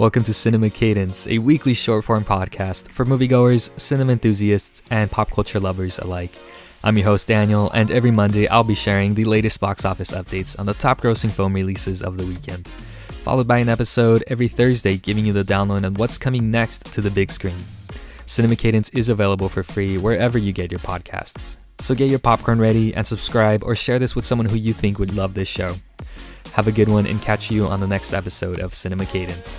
Welcome to Cinema Cadence, a weekly short form podcast for moviegoers, cinema enthusiasts, and pop culture lovers alike. I'm your host, Daniel, and every Monday I'll be sharing the latest box office updates on the top grossing film releases of the weekend, followed by an episode every Thursday giving you the download on what's coming next to the big screen. Cinema Cadence is available for free wherever you get your podcasts. So get your popcorn ready and subscribe or share this with someone who you think would love this show. Have a good one and catch you on the next episode of Cinema Cadence.